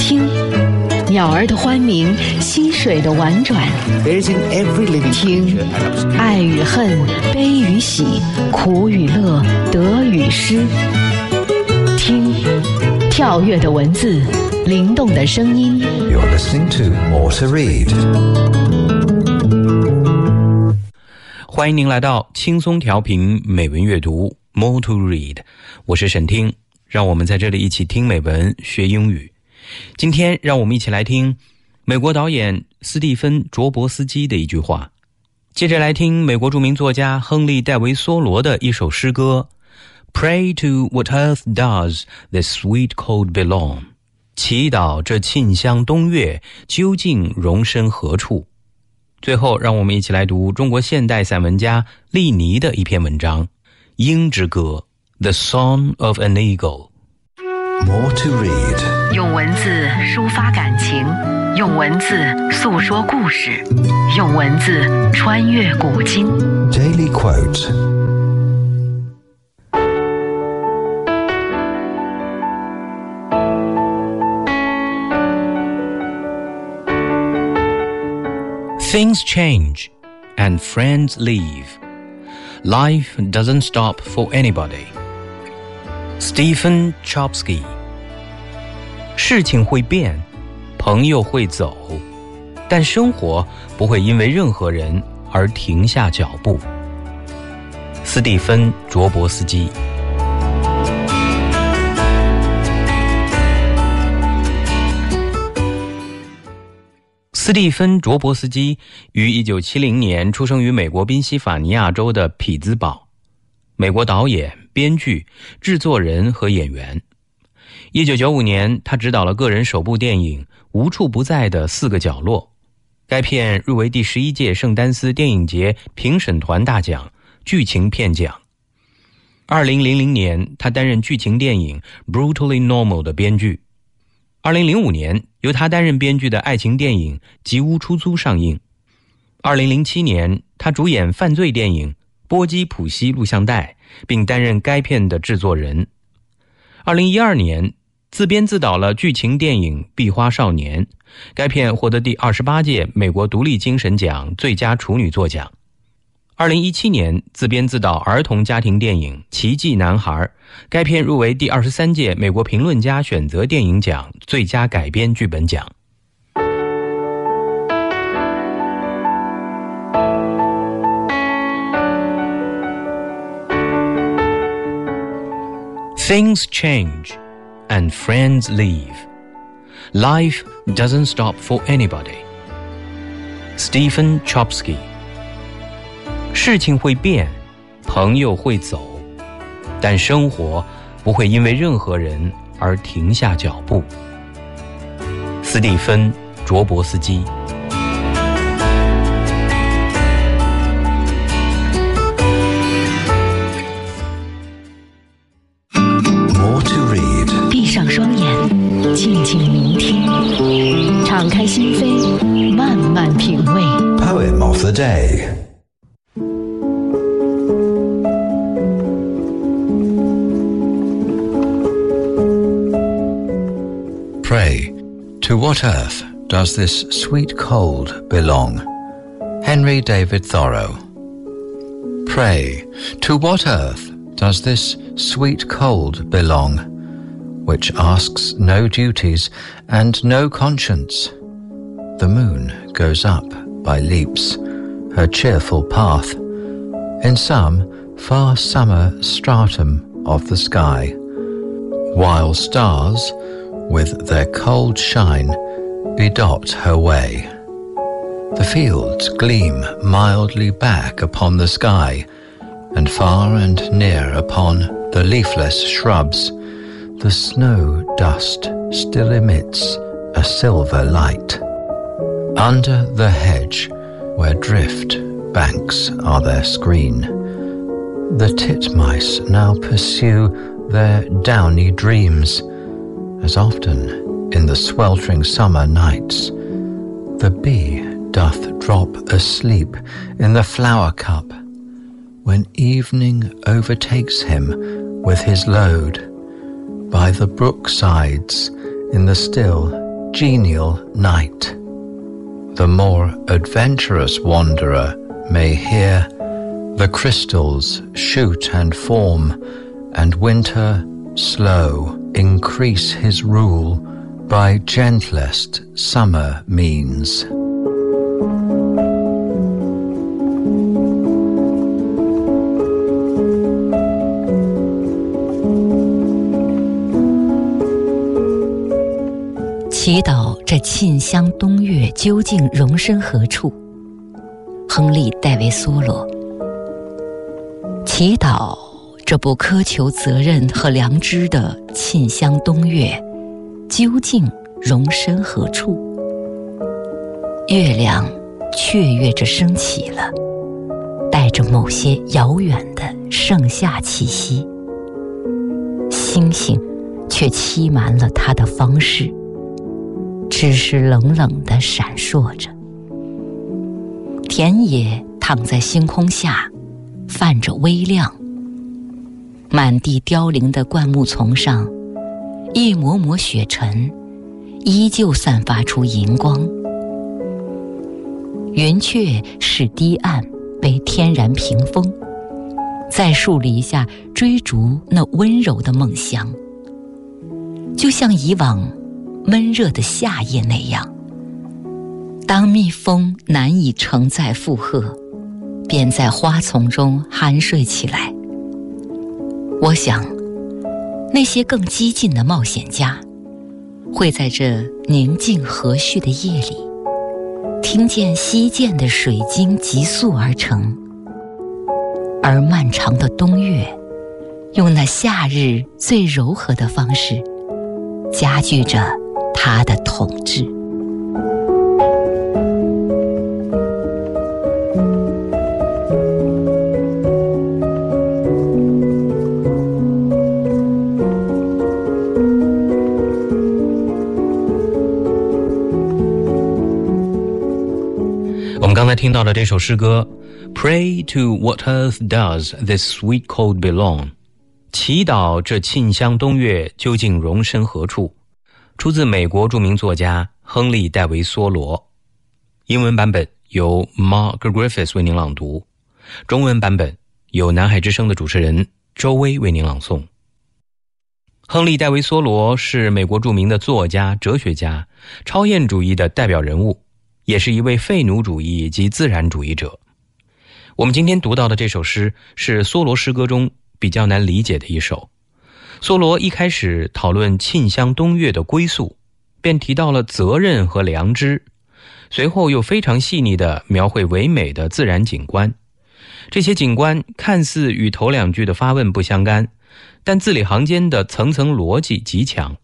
听，鸟儿的欢鸣，溪水的婉转。听，爱与恨，悲与喜，苦与乐，得与失。听，跳跃的文字，灵动的声音。You're listening to More to Read。欢迎您来到轻松调频美文阅读 More to Read，我是沈听，让我们在这里一起听美文学英语。今天让我们一起来听美国导演斯蒂芬·卓伯斯基的一句话，接着来听美国著名作家亨利·戴维·梭罗的一首诗歌：“Pray to what earth does this sweet cold belong。”祈祷这沁香冬月究竟容身何处？最后，让我们一起来读中国现代散文家利尼的一篇文章《鹰之歌》（The Song of an Eagle）。More to read，用文字抒发感情，用文字诉说故事，用文字穿越古今。 Daily quote. Things change and friends leave. Life doesn't stop for anybody. Stephen Chopsky 事情会变，朋友会走，但生活不会因为任何人而停下脚步。斯蒂芬·卓伯斯基。斯蒂芬·卓伯斯基于一九七零年出生于美国宾夕法尼亚州的匹兹堡，美国导演、编剧、制作人和演员。一九九五年，他执导了个人首部电影《无处不在的四个角落》，该片入围第十一届圣丹斯电影节评审团大奖剧情片奖。二零零零年，他担任剧情电影《Brutally Normal》的编剧。二零零五年，由他担任编剧的爱情电影《吉屋出租》上映。二零零七年，他主演犯罪电影《波基普西录像带》，并担任该片的制作人。二零一二年，自编自导了剧情电影《壁花少年》，该片获得第二十八届美国独立精神奖最佳处女作奖。二零一七年，自编自导儿童家庭电影《奇迹男孩》，该片入围第二十三届美国评论家选择电影奖最佳改编剧本奖。Things change and friends leave. Life doesn't stop for anybody. Stephen Chopsky 事情会变，朋友会走，但生活不会因为任何人而停下脚步。斯蒂芬·卓伯斯基。Wait. Poem of the day. Pray, to what earth does this sweet cold belong? Henry David Thoreau. Pray, to what earth does this sweet cold belong, which asks no duties and no conscience? The moon goes up by leaps, her cheerful path, in some far summer stratum of the sky, while stars, with their cold shine, bedot her way. The fields gleam mildly back upon the sky, and far and near upon the leafless shrubs, the snow dust still emits a silver light. Under the hedge, where drift banks are their screen, the titmice now pursue their downy dreams, as often in the sweltering summer nights, the bee doth drop asleep in the flower cup, when evening overtakes him with his load, by the brook sides in the still genial night. The more adventurous wanderer may hear the crystals shoot and form, and winter slow increase his rule by gentlest summer means. 这沁香冬月究竟容身何处？亨利·戴维·梭罗。祈祷这不苛求责任和良知的沁香冬月究竟容身何处？月亮雀跃着升起了，带着某些遥远的盛夏气息。星星却欺瞒了它的方式。只是冷冷的闪烁着，田野躺在星空下，泛着微亮。满地凋零的灌木丛上，一抹抹雪尘，依旧散发出银光。云雀使堤岸为天然屏风，在树篱下追逐那温柔的梦乡，就像以往。闷热的夏夜那样，当蜜蜂难以承载负荷，便在花丛中酣睡起来。我想，那些更激进的冒险家，会在这宁静和煦的夜里，听见溪涧的水晶急速而成，而漫长的冬月，用那夏日最柔和的方式，加剧着。他的统治。我们刚才听到的这首诗歌，"Pray to what earth does this sweet cold belong"，祈祷这沁香冬月究竟容身何处？出自美国著名作家亨利·戴维·梭罗，英文版本由 Mark Griffiths 为您朗读，中文版本由南海之声的主持人周薇为您朗诵。亨利·戴维·梭罗是美国著名的作家、哲学家，超验主义的代表人物，也是一位废奴主义及自然主义者。我们今天读到的这首诗是梭罗诗歌中比较难理解的一首。梭罗一开始讨论沁香东岳的归宿，便提到了责任和良知，随后又非常细腻地描绘唯美的自然景观。这些景观看似与头两句的发问不相干，但字里行间的层层逻辑极强。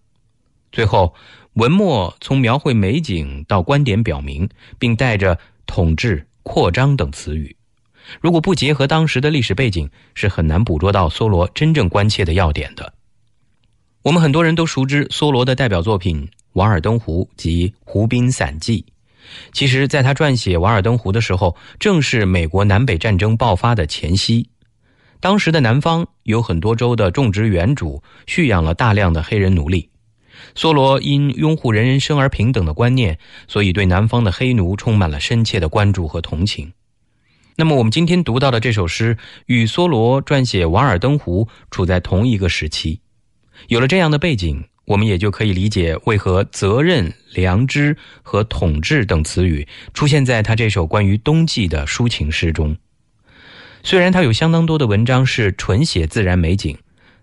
最后，文末从描绘美景到观点表明，并带着统治、扩张等词语。如果不结合当时的历史背景，是很难捕捉到梭罗真正关切的要点的。我们很多人都熟知梭罗的代表作品《瓦尔登湖》及《湖滨散记》。其实，在他撰写《瓦尔登湖》的时候，正是美国南北战争爆发的前夕。当时的南方有很多州的种植园主蓄养了大量的黑人奴隶。梭罗因拥护人人生而平等的观念，所以对南方的黑奴充满了深切的关注和同情。那么，我们今天读到的这首诗与梭罗撰写《瓦尔登湖》处在同一个时期。有了这样的背景，我们也就可以理解为何责任、良知和统治等词语出现在他这首关于冬季的抒情诗中。虽然他有相当多的文章是纯写自然美景，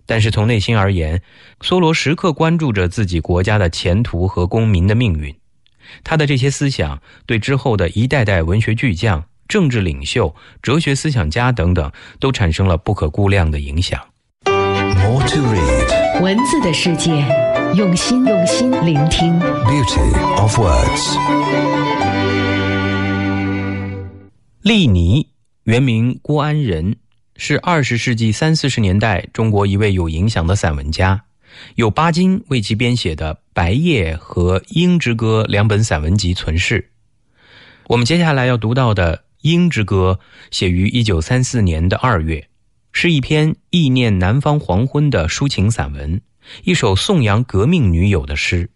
但是从内心而言，梭罗时刻关注着自己国家的前途和公民的命运。他的这些思想对之后的一代代文学巨匠、政治领袖、哲学思想家等等都产生了不可估量的影响。motorit 文字的世界，用心用心聆听。Beauty of words。利尼，原名郭安仁，是二十世纪三四十年代中国一位有影响的散文家，有巴金为其编写的《白夜》和《鹰之歌》两本散文集存世。我们接下来要读到的《鹰之歌》，写于一九三四年的二月。是一篇意念南方黄昏的抒情散文，一首颂扬革命女友的诗。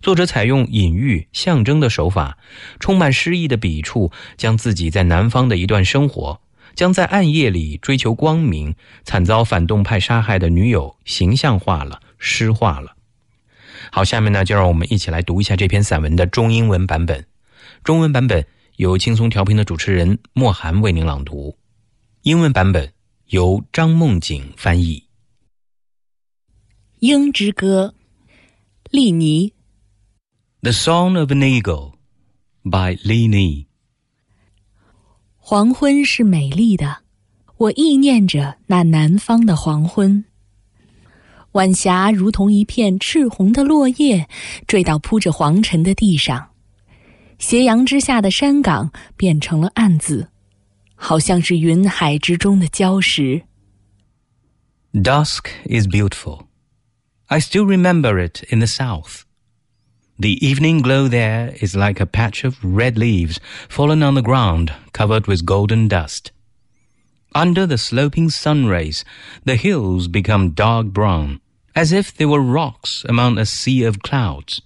作者采用隐喻、象征的手法，充满诗意的笔触，将自己在南方的一段生活，将在暗夜里追求光明、惨遭反动派杀害的女友形象化了、诗化了。好，下面呢，就让我们一起来读一下这篇散文的中英文版本。中文版本由轻松调频的主持人莫寒为您朗读，英文版本由张梦景翻译。《鹰之歌》，利尼。The Song of an Eagle by Li Ni。黄昏是美丽的，我意念着那南方的黄昏。晚霞如同一片赤红的落叶，坠到铺着黄尘的地上。斜阳之下的山岗变成了暗紫，好像是云海之中的礁石。Dusk is beautiful. I still remember it in the south. The evening glow there is like a patch of red leaves fallen on the ground covered with golden dust. Under the sloping sun rays, the hills become dark brown, as if they were rocks among a sea of clouds.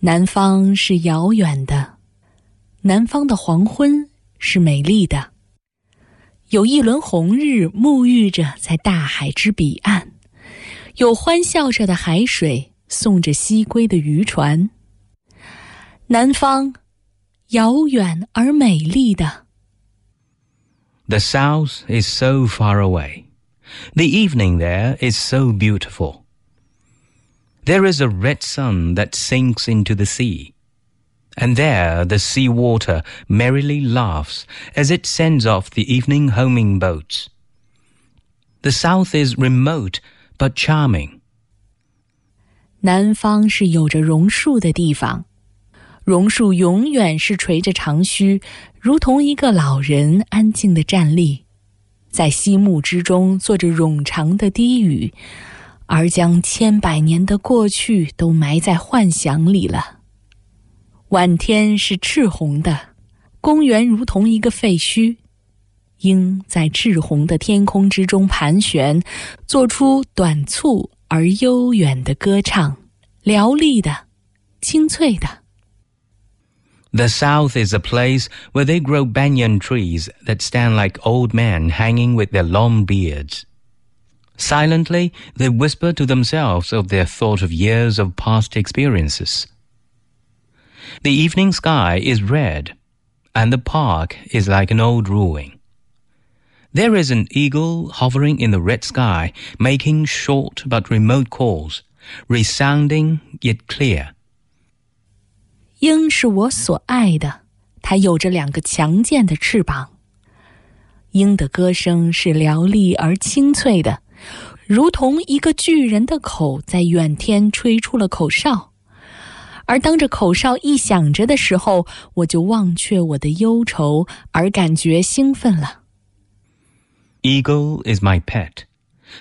南方是遥远的，南方的黄昏 是美丽的。有一轮红日沐浴着在大海之彼岸，有欢笑着的海水。送着西归的渔船。南方，遥远而美丽的。The south is so far away. The evening there is so beautiful. There is a red sun that sinks into the sea. And there the sea water merrily laughs as it sends off the evening homing boats. The south is remote but charming. 南方是有着榕树的地方，榕树永远是垂着长须，如同一个老人安静的站立，在溪木之中做着冗长的低语，而将千百年的过去都埋在幻想里了。 晚天是赤红的，公园如同一个废墟，鹰在赤红的天空之中盘旋，做出短促。而悠远的歌唱，嘹丽的，清脆的。The South is a place where they grow banyan trees that stand like old men hanging with their long beards. Silently, they whisper to themselves of their thought of years of past experiences. The evening sky is red, and the park is like an old ruin. There is an eagle hovering in the red sky, making short but remote calls, resounding yet clear. 鹰是我所爱的，它有着两个强健的翅膀。鹰的歌声是嘹丽而清脆的，如同一个巨人的口在远天吹出了口哨。 而当这口哨一响着的时候，我就忘却我的忧愁，而感觉兴奋了。Eagle is my pet,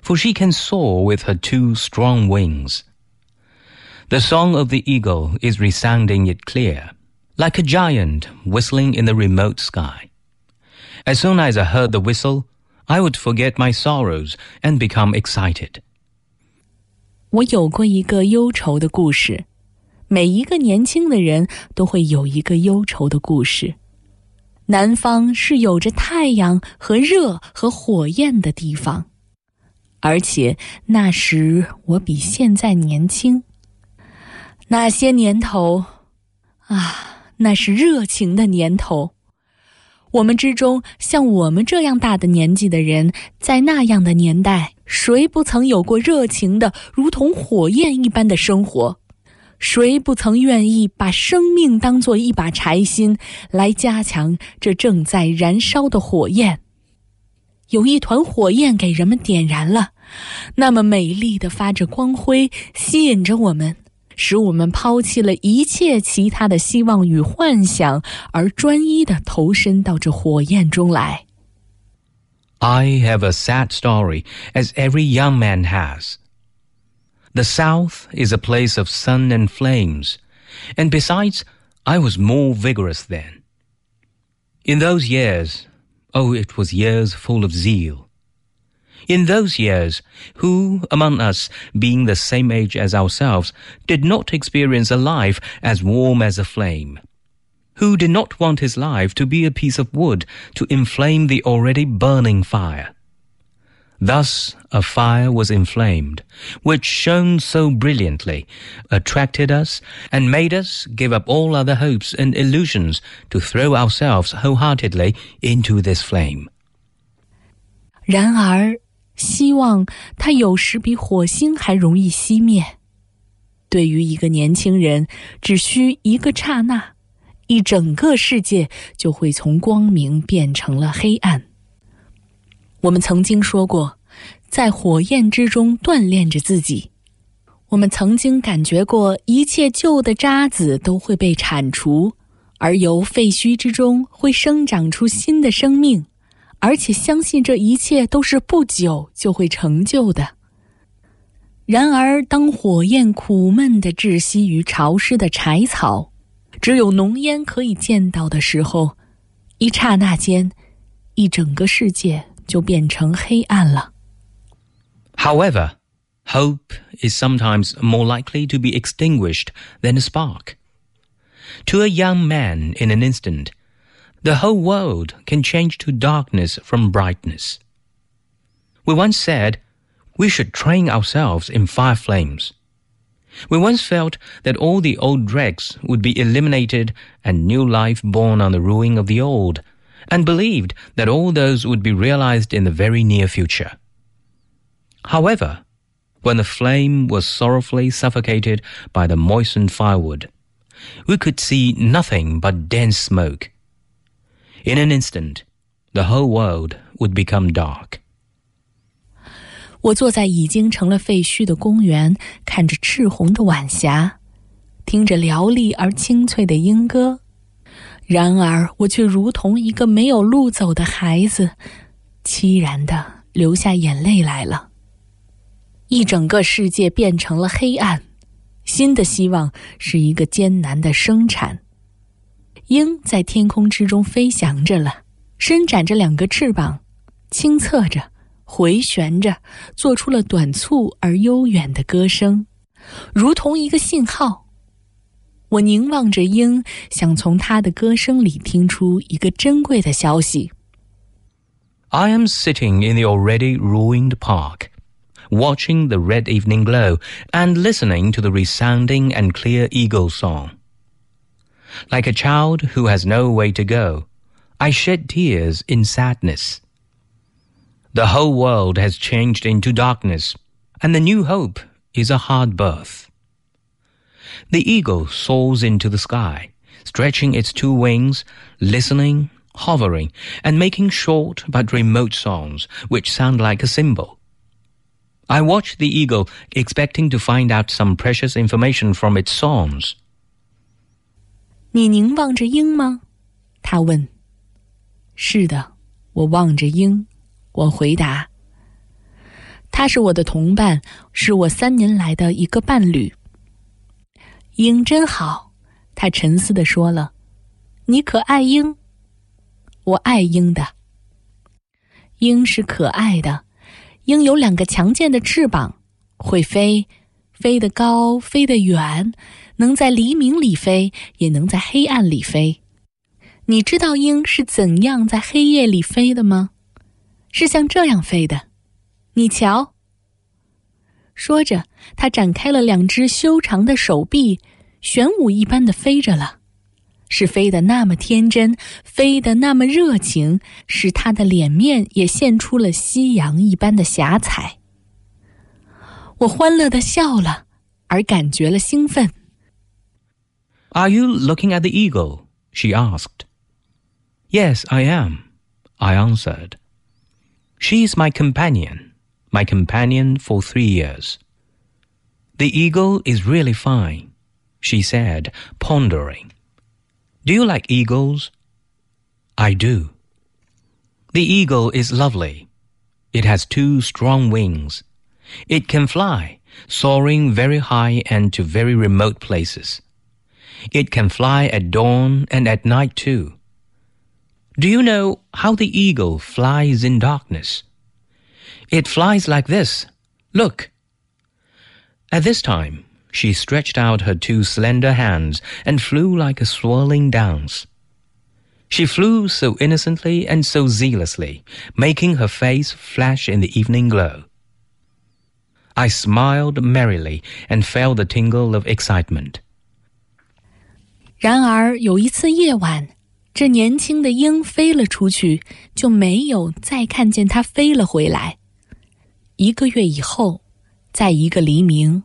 for she can soar with her two strong wings. The song of the eagle is resounding yet clear, like a giant whistling in the remote sky. As soon as I heard the whistle, I would forget my sorrows and become excited. 我有过一个忧愁的故事， 每一个年轻的人都会有一个忧愁的故事。南方是有着太阳和热和火焰的地方，而且那时我比现在年轻。那些年头，啊，那是热情的年头。我们之中像我们这样大的年纪的人，在那样的年代，谁不曾有过热情的如同火焰一般的生活？谁不曾愿意把生命当做一把柴薪，来加强这正在燃烧的火焰？有一团火焰给人们点燃了，那么美丽的发着光辉，吸引着我们，使我们抛弃了一切其他的希望与幻想，而专一的投身到这火焰中来。I have a sad story, as every young man has. The South is a place of sun and flames, and besides, I was more vigorous then. In those years, oh, it was years full of zeal. In those years, who among us, being the same age as ourselves, did not experience a life as warm as a flame? Who did not want his life to be a piece of wood to inflame the already burning fire? Thus a fire was inflamed, which shone so brilliantly, attracted us, and made us give up all other hopes and illusions to throw ourselves wholeheartedly into this flame. 然而，希望它有时比火星还容易熄灭。对于一个年轻人，只需一个刹那，一整个世界就会从光明变成了黑暗。 我们曾经说过，在火焰之中锻炼着自己。我们曾经感觉过，一切旧的渣子都会被铲除，而由废墟之中会生长出新的生命，而且相信这一切都是不久就会成就的。然而，当火焰苦闷的窒息于潮湿的柴草，只有浓烟可以见到的时候，一刹那间，一整个世界。就变成黑暗了。However, hope is sometimes more likely to be extinguished than a spark. To a young man in an instant, the whole world can change to darkness from brightness. We once said we should train ourselves in fire flames. We once felt that all the old dregs would be eliminated and new life born on the ruin of the old and believed that all those would be realized in the very near future. However, when the flame was sorrowfully suffocated by the moistened firewood, we could see nothing but dense smoke. In an instant, the whole world would become dark. 我坐在已经成了废墟的公园，看着赤红的晚霞，听着嘹丽而清脆的鹰歌然而，我却如同一个没有路走的孩子，凄然的流下眼泪来了。一整个世界变成了黑暗，新的希望是一个艰难的生产。鹰在天空之中飞翔着了，伸展着两个翅膀，清侧着，回旋着，做出了短促而悠远的歌声，如同一个信号。我凝望着鹰，想从它的歌声里听出一个珍贵的消息。I am sitting in the already ruined park, watching the red evening glow and listening to the resounding and clear eagle song. Like a child who has no way to go, I shed tears in sadness. The whole world has changed into darkness, and the new hope is a hard birth. The eagle soars into the sky, stretching its two wings, listening, hovering, and making short but remote songs which sound like a symbol. I watch the eagle, expecting to find out some precious information from its songs. 你凝望着鹰吗？他问。是的，我望着鹰。我回答。他是我的同伴，是我三年来的一个伴侣。 鹰真好，他沉思的说了：“你可爱鹰？我爱鹰的。鹰是可爱的，鹰有两个强健的翅膀，会飞，飞得高，飞得远，能在黎明里飞，也能在黑暗里飞。你知道鹰是怎样在黑夜里飞的吗？是像这样飞的。你瞧。”说着，他展开了两只修长的手臂，旋舞一般的飞着了，是飞得那么天真，飞得那么热情，使他的脸面也现出了夕阳一般的霞彩。我欢乐的笑了，而感觉了兴奋。Are you looking at the eagle? she asked. Yes, I am, I answered. She is my companion, my companion for three years. The eagle is really fine she said, pondering. Do you like eagles? I do. The eagle is lovely. It has two strong wings. It can fly, soaring very high and to very remote places. It can fly at dawn and at night too. Do you know how the eagle flies in darkness? It flies like this. Look. At this time, she stretched out her two slender hands and flew like a swirling dance. She flew so innocently and so zealously, making her face flash in the evening glow. I smiled merrily and felt the tingle of excitement. 然而有一次夜晚，这年轻的鹰飞了出去，就没有再看见它飞了回来。一个月以后，在一个黎明，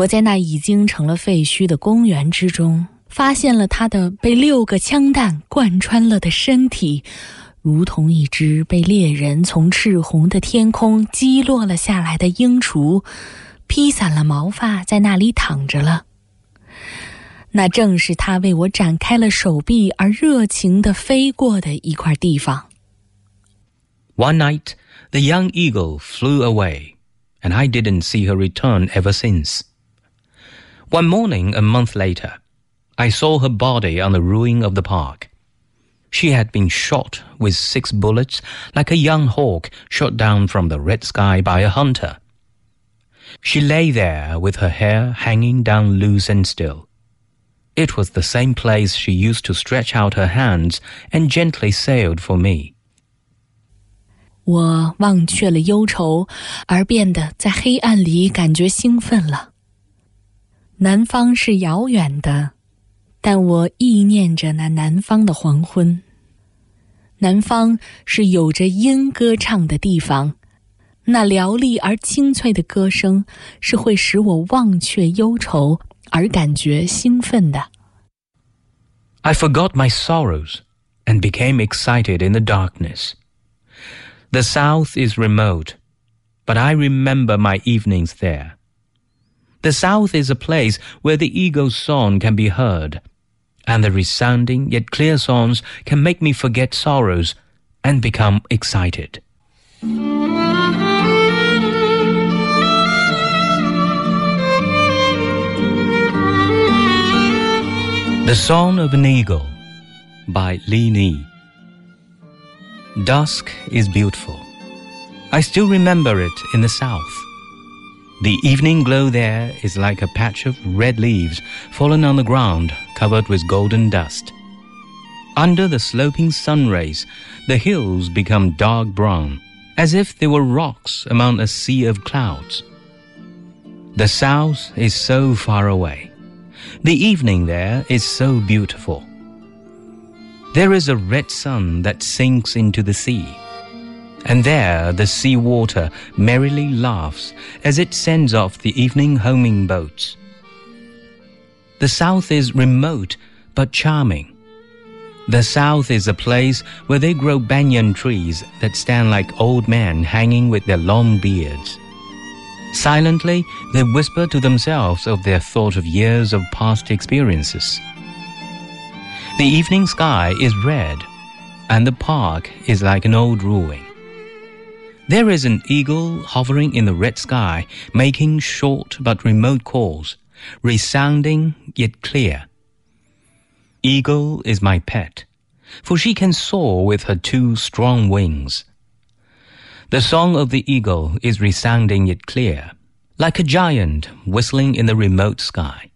我在那已经成了废墟的公园之中。发现了他的被六个枪弹贯穿了的身体，如同一只被猎人从赤红的天空击落了下来的鹰雏，披散了毛发，在那里躺着了。那正是他为我展开了手臂而热情地飞过的一块地方。One night, the young eagle flew away, and I didn't see her return ever since. One morning, a month later. I saw her body on the ruin of the park. She had been shot with six bullets like a young hawk shot down from the red sky by a hunter. She lay there with her hair hanging down loose and still. It was the same place she used to stretch out her hands and gently sailed for me. 我忘却了忧愁，而变得在黑暗里感觉兴奋了。 南方是遥远的，但我忆念着那南方的黄昏。南方是有着莺歌唱的地方，那嘹丽而清脆的歌声是会使我忘却忧愁而感觉兴奋的。I forgot my sorrows and became excited in the darkness. The South is remote, but I remember my evenings there. The South is a place where the eagle's song can be heard and the resounding yet clear songs can make me forget sorrows and become excited. The Song of an Eagle by Li Ni. Dusk is beautiful. I still remember it in the south. The evening glow there is like a patch of red leaves fallen on the ground covered with golden dust. Under the sloping sun rays, the hills become dark brown, as if they were rocks among a sea of clouds. The south is so far away. The evening there is so beautiful. There is a red sun that sinks into the sea and there the sea water merrily laughs as it sends off the evening homing boats. The south is remote but charming. The south is a place where they grow banyan trees that stand like old men hanging with their long beards. Silently, they whisper to themselves of their thought of years of past experiences. The evening sky is red, and the park is like an old ruin. There is an eagle hovering in the red sky, making short but remote calls, resounding yet clear. Eagle is my pet, for she can soar with her two strong wings. The song of the eagle is resounding yet clear, like a giant whistling in the remote sky.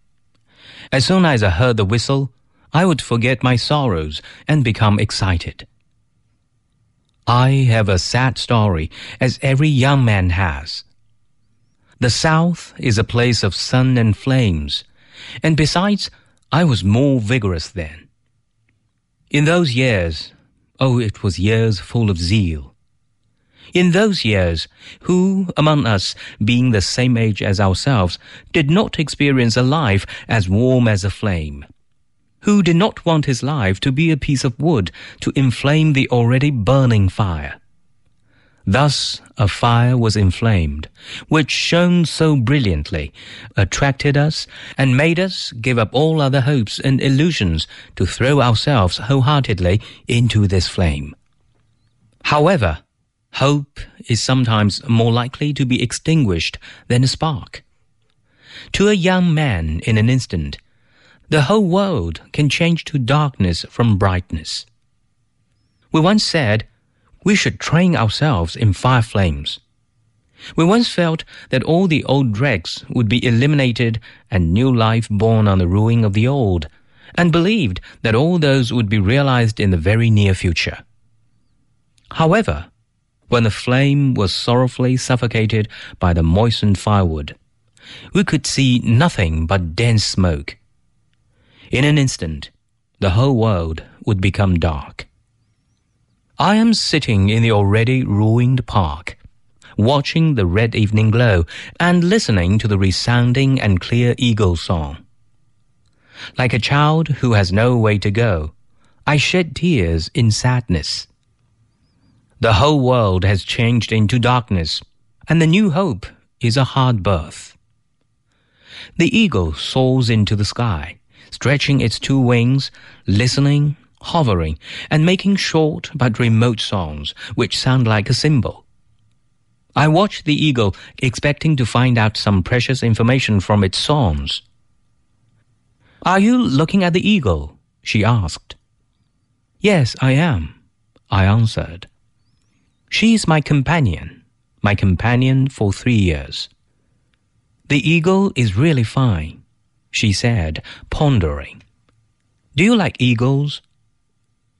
As soon as I heard the whistle, I would forget my sorrows and become excited. I have a sad story, as every young man has. The South is a place of sun and flames, and besides, I was more vigorous then. In those years, oh, it was years full of zeal. In those years, who among us, being the same age as ourselves, did not experience a life as warm as a flame? Who did not want his life to be a piece of wood to inflame the already burning fire. Thus a fire was inflamed, which shone so brilliantly, attracted us, and made us give up all other hopes and illusions to throw ourselves wholeheartedly into this flame. However, hope is sometimes more likely to be extinguished than a spark. To a young man in an instant, the whole world can change to darkness from brightness. We once said we should train ourselves in fire flames, We once felt that all the old dregs would be eliminated and new life born on the ruin of the old, and believed that all those would be realized in the very near future. However, when the flame was sorrowfully suffocated by the moistened firewood, we could see nothing but dense smoke. In an instant, the whole world would become dark. I am sitting in the already ruined park, watching the red evening glow and listening to the resounding and clear eagle song. Like a child who has no way to go, I shed tears in sadness. The whole world has changed into darkness, and the new hope is a hard birth. The eagle soars into the sky, stretching its two wings, listening, hovering, and making short but remote songs which sound like a symbol. I watch the eagle, expecting to find out some precious information from its songs. Are you looking at the eagle? she asked. Yes, I am, I answered. She is my companion, my companion for three years. The eagle is really fine, she said, pondering. Do you like eagles?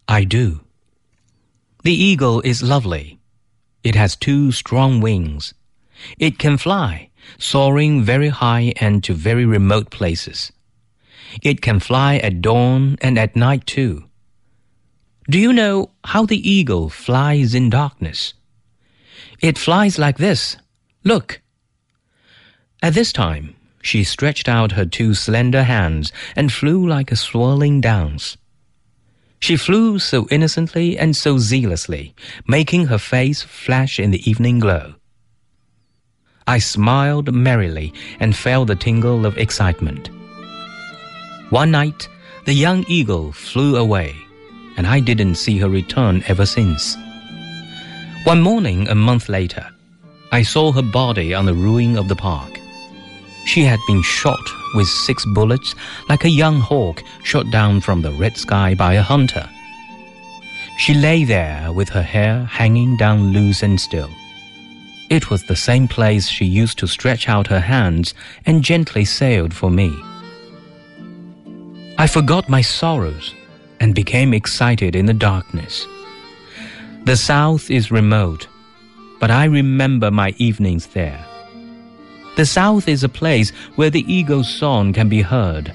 I do. The eagle is lovely. It has two strong wings. It can fly, soaring very high and to very remote places. It can fly at dawn and at night too. Do you know how the eagle flies in darkness? It flies like this. Look. At this time, she stretched out her two slender hands and flew like a swirling dance. She flew so innocently and so zealously, making her face flash in the evening glow. I smiled merrily and felt the tingle of excitement. One night, the young eagle flew away, and I didn't see her return ever since. One morning, a month later, I saw her body on the ruin of the park. She had been shot with six bullets like a young hawk shot down from the red sky by a hunter. She lay there with her hair hanging down loose and still. It was the same place she used to stretch out her hands and gently sailed for me. I forgot my sorrows and became excited in the darkness. The south is remote, but I remember my evenings there. The south is a place where the eagle's song can be heard,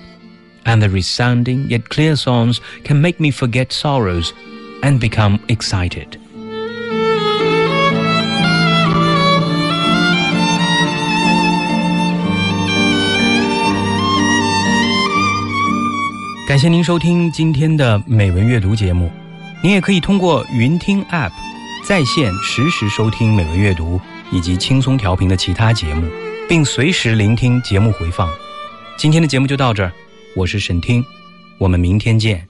and the resounding yet clear songs can make me forget sorrows and become excited. 感谢您收听今天的美文阅读节目。您也可以通过云听 App 在线实时收听美文阅读以及轻松调频的其他节目。 并随时聆听节目回放。今天的节目就到这儿，我是沈听，我们明天见。